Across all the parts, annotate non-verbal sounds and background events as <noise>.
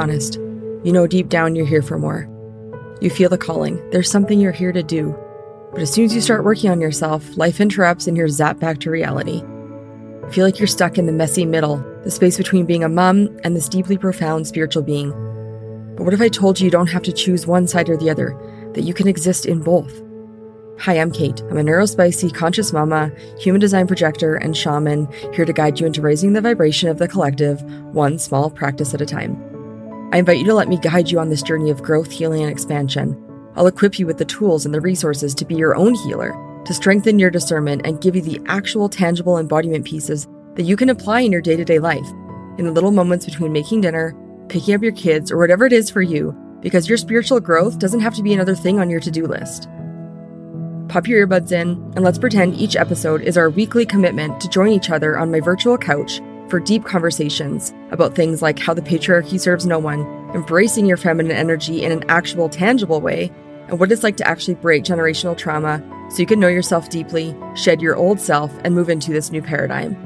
honest. You know deep down you're here for more. You feel the calling. There's something you're here to do. But as soon as you start working on yourself, life interrupts and you're zapped back to reality. I feel like you're stuck in the messy middle, the space between being a mom and this deeply profound spiritual being. But what if I told you you don't have to choose one side or the other, that you can exist in both? Hi, I'm Kate. I'm a neurospicy, conscious mama, human design projector, and shaman here to guide you into raising the vibration of the collective, one small practice at a time. I invite you to let me guide you on this journey of growth, healing, and expansion. I'll equip you with the tools and the resources to be your own healer, to strengthen your discernment, and give you the actual, tangible embodiment pieces that you can apply in your day to day life, in the little moments between making dinner, picking up your kids, or whatever it is for you, because your spiritual growth doesn't have to be another thing on your to do list. Pop your earbuds in, and let's pretend each episode is our weekly commitment to join each other on my virtual couch for deep conversations about things like how the patriarchy serves no one, embracing your feminine energy in an actual, tangible way, and what it's like to actually break generational trauma so you can know yourself deeply, shed your old self, and move into this new paradigm.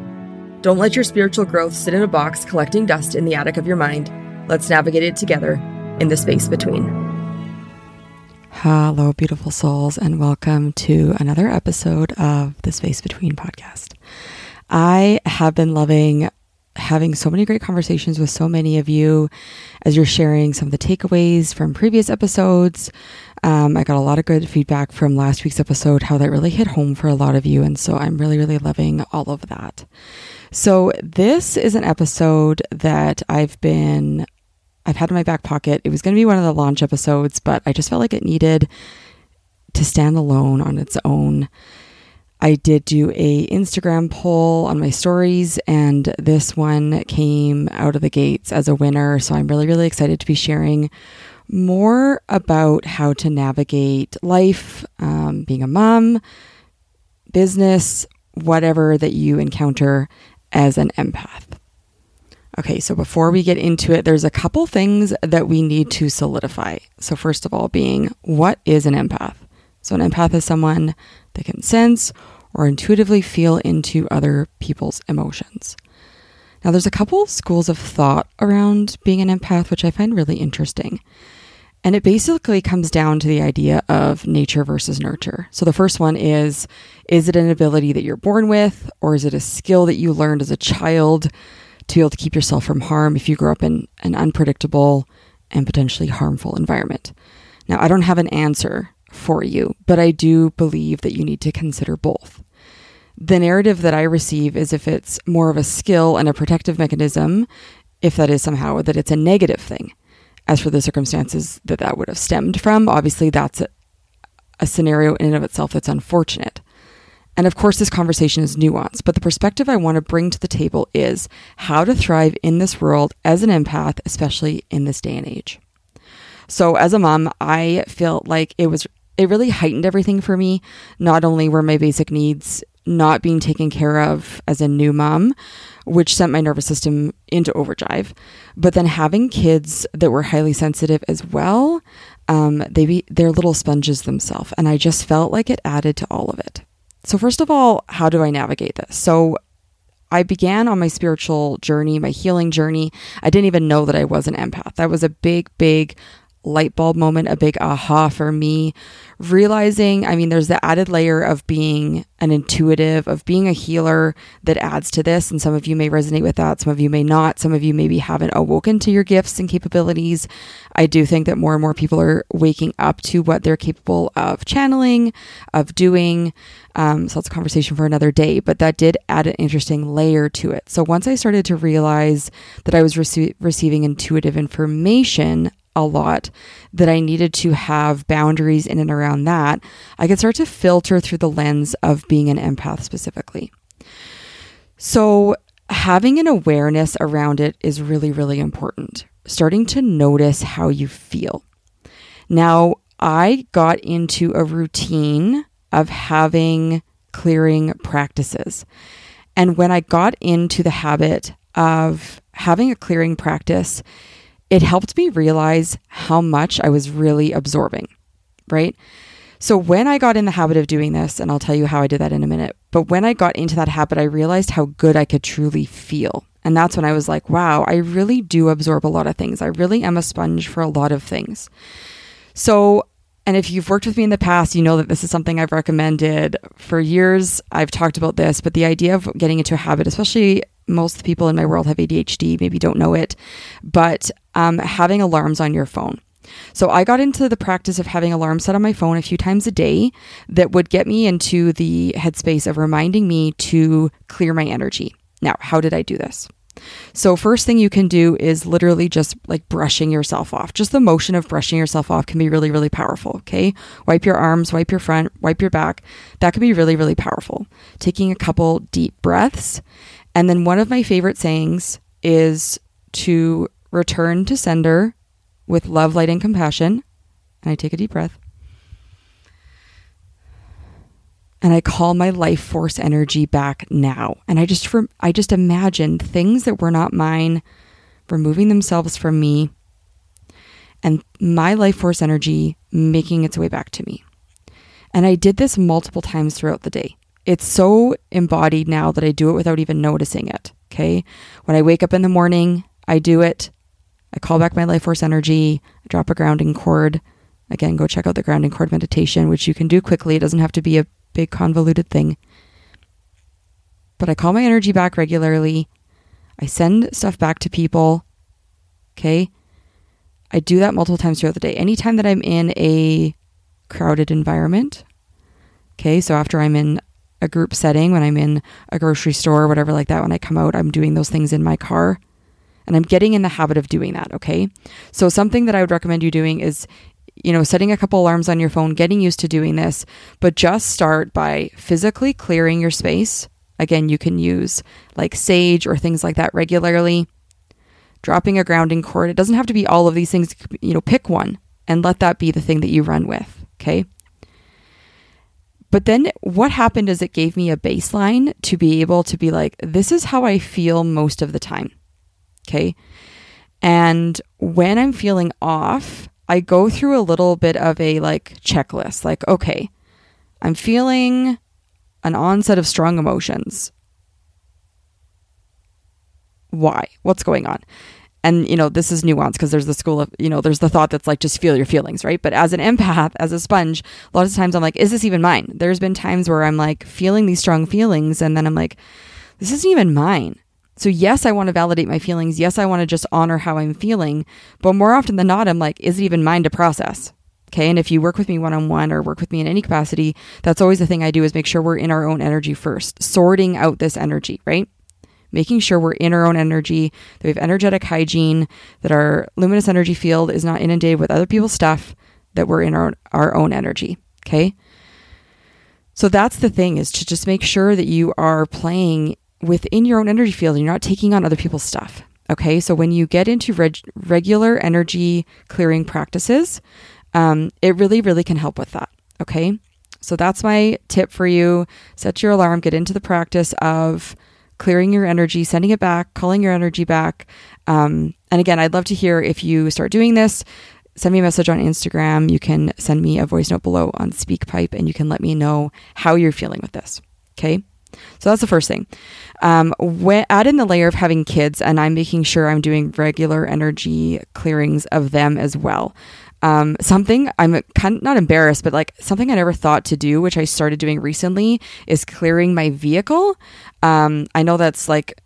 Don't let your spiritual growth sit in a box collecting dust in the attic of your mind. Let's navigate it together in the space between. Hello, beautiful souls, and welcome to another episode of the Space Between podcast. I have been loving having so many great conversations with so many of you as you're sharing some of the takeaways from previous episodes. Um, I got a lot of good feedback from last week's episode, how that really hit home for a lot of you. And so I'm really, really loving all of that. So, this is an episode that I've been I've had in my back pocket. It was going to be one of the launch episodes, but I just felt like it needed to stand alone on its own. I did do a Instagram poll on my stories and this one came out of the gates as a winner, so I'm really really excited to be sharing more about how to navigate life, um, being a mom, business, whatever that you encounter as an empath. Okay, so before we get into it, there's a couple things that we need to solidify. So, first of all, being what is an empath? So, an empath is someone that can sense or intuitively feel into other people's emotions. Now, there's a couple of schools of thought around being an empath, which I find really interesting. And it basically comes down to the idea of nature versus nurture. So, the first one is is it an ability that you're born with, or is it a skill that you learned as a child? to be able to keep yourself from harm if you grow up in an unpredictable and potentially harmful environment. Now, I don't have an answer for you, but I do believe that you need to consider both. The narrative that I receive is if it's more of a skill and a protective mechanism, if that is somehow that it's a negative thing. As for the circumstances that that would have stemmed from, obviously that's a, a scenario in and of itself that's unfortunate. And of course, this conversation is nuanced, but the perspective I want to bring to the table is how to thrive in this world as an empath, especially in this day and age. So, as a mom, I felt like it was, it really heightened everything for me. Not only were my basic needs not being taken care of as a new mom, which sent my nervous system into overdrive, but then having kids that were highly sensitive as well, um, they be, they're little sponges themselves. And I just felt like it added to all of it. So, first of all, how do I navigate this? So, I began on my spiritual journey, my healing journey. I didn't even know that I was an empath. That was a big, big light bulb moment, a big aha for me. Realizing, I mean, there's the added layer of being an intuitive, of being a healer that adds to this. And some of you may resonate with that, some of you may not. Some of you maybe haven't awoken to your gifts and capabilities. I do think that more and more people are waking up to what they're capable of channeling, of doing. Um, so that's a conversation for another day, but that did add an interesting layer to it. So once I started to realize that I was rece- receiving intuitive information a lot that I needed to have boundaries in and around that, I could start to filter through the lens of being an empath specifically. So, having an awareness around it is really, really important. Starting to notice how you feel. Now, I got into a routine of having clearing practices. And when I got into the habit of having a clearing practice, it helped me realize how much I was really absorbing, right? So when I got in the habit of doing this, and I'll tell you how I did that in a minute, but when I got into that habit, I realized how good I could truly feel And that's when I was like, wow, I really do absorb a lot of things. I really am a sponge for a lot of things. So, and if you've worked with me in the past, you know that this is something I've recommended for years. I've talked about this, but the idea of getting into a habit, especially most people in my world have ADHD, maybe don't know it, but um, having alarms on your phone. So I got into the practice of having alarms set on my phone a few times a day that would get me into the headspace of reminding me to clear my energy. Now, how did I do this? So, first thing you can do is literally just like brushing yourself off. Just the motion of brushing yourself off can be really, really powerful. Okay. Wipe your arms, wipe your front, wipe your back. That can be really, really powerful. Taking a couple deep breaths. And then, one of my favorite sayings is to return to sender with love, light, and compassion. And I take a deep breath. And I call my life force energy back now. And I just I just imagine things that were not mine removing themselves from me and my life force energy making its way back to me. And I did this multiple times throughout the day. It's so embodied now that I do it without even noticing it. Okay. When I wake up in the morning, I do it. I call back my life force energy, I drop a grounding cord. Again, go check out the grounding cord meditation, which you can do quickly. It doesn't have to be a big convoluted thing. But I call my energy back regularly. I send stuff back to people. Okay. I do that multiple times throughout the day. Anytime that I'm in a crowded environment. Okay. So after I'm in a group setting, when I'm in a grocery store or whatever like that, when I come out, I'm doing those things in my car. And I'm getting in the habit of doing that. Okay. So something that I would recommend you doing is you know, setting a couple alarms on your phone, getting used to doing this, but just start by physically clearing your space. Again, you can use like sage or things like that regularly. Dropping a grounding cord. It doesn't have to be all of these things, you know, pick one and let that be the thing that you run with, okay? But then what happened is it gave me a baseline to be able to be like, this is how I feel most of the time. Okay. And when I'm feeling off, I go through a little bit of a like checklist. Like, okay, I'm feeling an onset of strong emotions. Why? What's going on? And, you know, this is nuance because there's the school of, you know, there's the thought that's like, just feel your feelings, right? But as an empath, as a sponge, a lot of times I'm like, is this even mine? There's been times where I'm like feeling these strong feelings and then I'm like, this isn't even mine. So, yes, I want to validate my feelings. Yes, I want to just honor how I'm feeling. But more often than not, I'm like, is it even mine to process? Okay. And if you work with me one on one or work with me in any capacity, that's always the thing I do is make sure we're in our own energy first, sorting out this energy, right? Making sure we're in our own energy, that we have energetic hygiene, that our luminous energy field is not inundated with other people's stuff, that we're in our, our own energy. Okay. So that's the thing is to just make sure that you are playing within your own energy field and you're not taking on other people's stuff. Okay, so when you get into reg- regular energy clearing practices, um, it really, really can help with that. Okay, so that's my tip for you. Set your alarm, get into the practice of clearing your energy, sending it back, calling your energy back. Um, and again, I'd love to hear if you start doing this. Send me a message on Instagram. You can send me a voice note below on SpeakPipe and you can let me know how you're feeling with this. Okay. So that's the first thing. Um, when, add in the layer of having kids, and I'm making sure I'm doing regular energy clearings of them as well. Um, something I'm kind of not embarrassed, but like something I never thought to do, which I started doing recently, is clearing my vehicle. Um, I know that's like,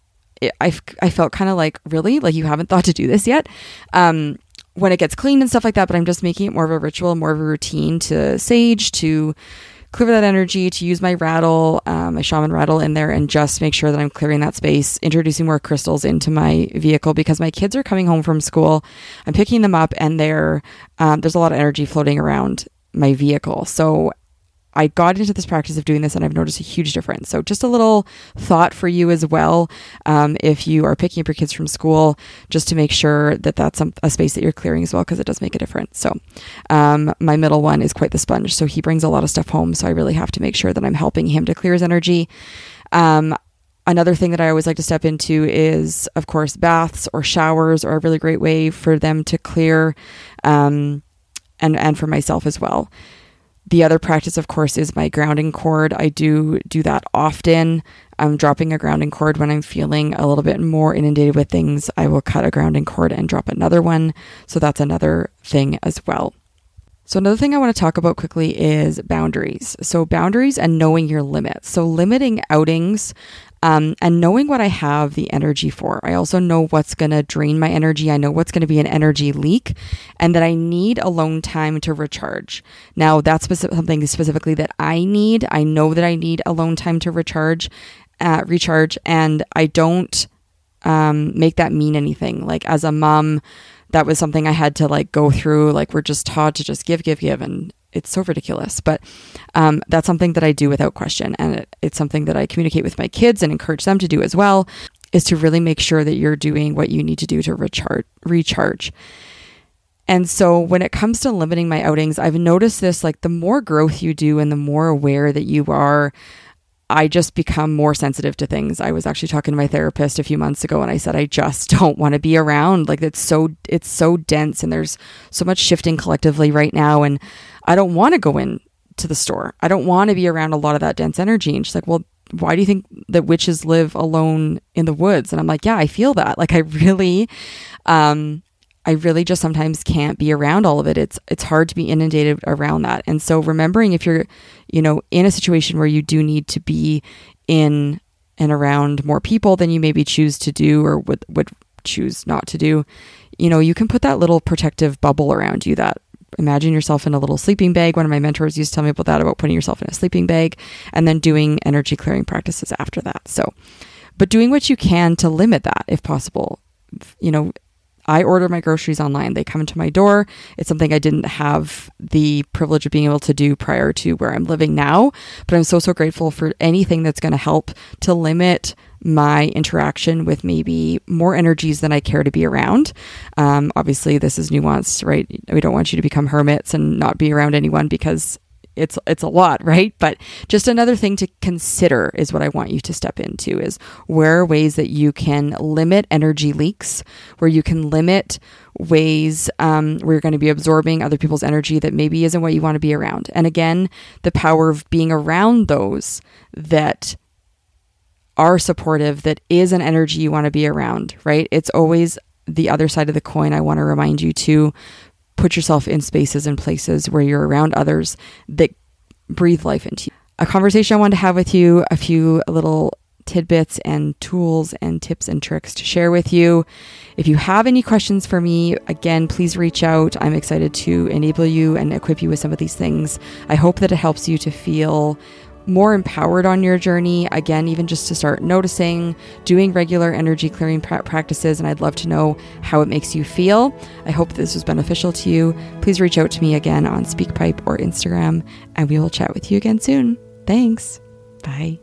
I, I felt kind of like, really? Like you haven't thought to do this yet? Um, when it gets cleaned and stuff like that, but I'm just making it more of a ritual, more of a routine to sage, to clear that energy, to use my rattle, um, my shaman rattle in there, and just make sure that I'm clearing that space, introducing more crystals into my vehicle because my kids are coming home from school. I'm picking them up, and they're, um, there's a lot of energy floating around my vehicle. So I got into this practice of doing this and I've noticed a huge difference. So, just a little thought for you as well. Um, if you are picking up your kids from school, just to make sure that that's a, space that you're clearing as well, because it does make a difference. So, um, my middle one is quite the sponge. So, he brings a lot of stuff home. So, I really have to make sure that I'm helping him to clear his energy. Um, Another thing that I always like to step into is, of course, baths or showers are a really great way for them to clear, um, and and for myself as well the other practice, of course, is my grounding cord. I do do that often. I'm dropping a grounding cord when I'm feeling a little bit more inundated with things. I will cut a grounding cord and drop another one. So that's another thing as well. So, another thing I want to talk about quickly is boundaries. So, boundaries and knowing your limits. So, limiting outings um, and knowing what I have the energy for. I also know what's going to drain my energy. I know what's going to be an energy leak and that I need alone time to recharge. Now, that's specific, something specifically that I need. I know that I need alone time to recharge, uh, recharge, and I don't um, make that mean anything. Like, as a mom, that was something I had to like go through. Like we're just taught to just give, give, give, and it's so ridiculous. But um, that's something that I do without question, and it, it's something that I communicate with my kids and encourage them to do as well. Is to really make sure that you're doing what you need to do to recharge. Recharge. And so when it comes to limiting my outings, I've noticed this like the more growth you do and the more aware that you are I just become more sensitive to things. I was actually talking to my therapist a few months ago and I said I just <laughs> don't want to be around like it's so it's so dense and there's so much shifting collectively right now and I don't want to go in to the store. I don't want to be around a lot of that dense energy. And she's like, "Well, why do you think that witches live alone in the woods?" And I'm like, "Yeah, I feel that. Like I really um I really just sometimes can't be around all of it. It's it's hard to be inundated around that. And so remembering if you're, you know, in a situation where you do need to be in and around more people than you maybe choose to do or would would choose not to do, you know, you can put that little protective bubble around you that imagine yourself in a little sleeping bag. One of my mentors used to tell me about that about putting yourself in a sleeping bag and then doing energy clearing practices after that. So, but doing what you can to limit that if possible. You know, I order my groceries online. They come to my door. It's something I didn't have the privilege of being able to do prior to where I'm living now. But I'm so, so grateful for anything that's going to help to limit my interaction with maybe more energies than I care to be around. Um, obviously, this is nuanced, right? We don't want you to become hermits and not be around anyone because it's it's a lot, right? But just another thing to consider is what I want you to step into is where are ways that you can limit energy leaks, where you can limit ways um, where you're going to be absorbing other people's energy that maybe isn't what you want to be around. And again, the power of being around those that are supportive, that is an energy you want to be around, right? It's always the other side of the coin. I want to remind you to put yourself in spaces and places where you're around others that breathe life into you. A conversation I wanted to have with you, a few little tidbits and tools and tips and tricks to share with you. If you have any questions for me, again, please reach out. I'm excited to enable you and equip you with some of these things. I hope that it helps you to feel more empowered on your journey. Again, even just to start noticing, doing regular energy clearing pra- practices. And I'd love to know how it makes you feel. I hope this was beneficial to you. Please reach out to me again on SpeakPipe or Instagram, and we will chat with you again soon. Thanks. Bye.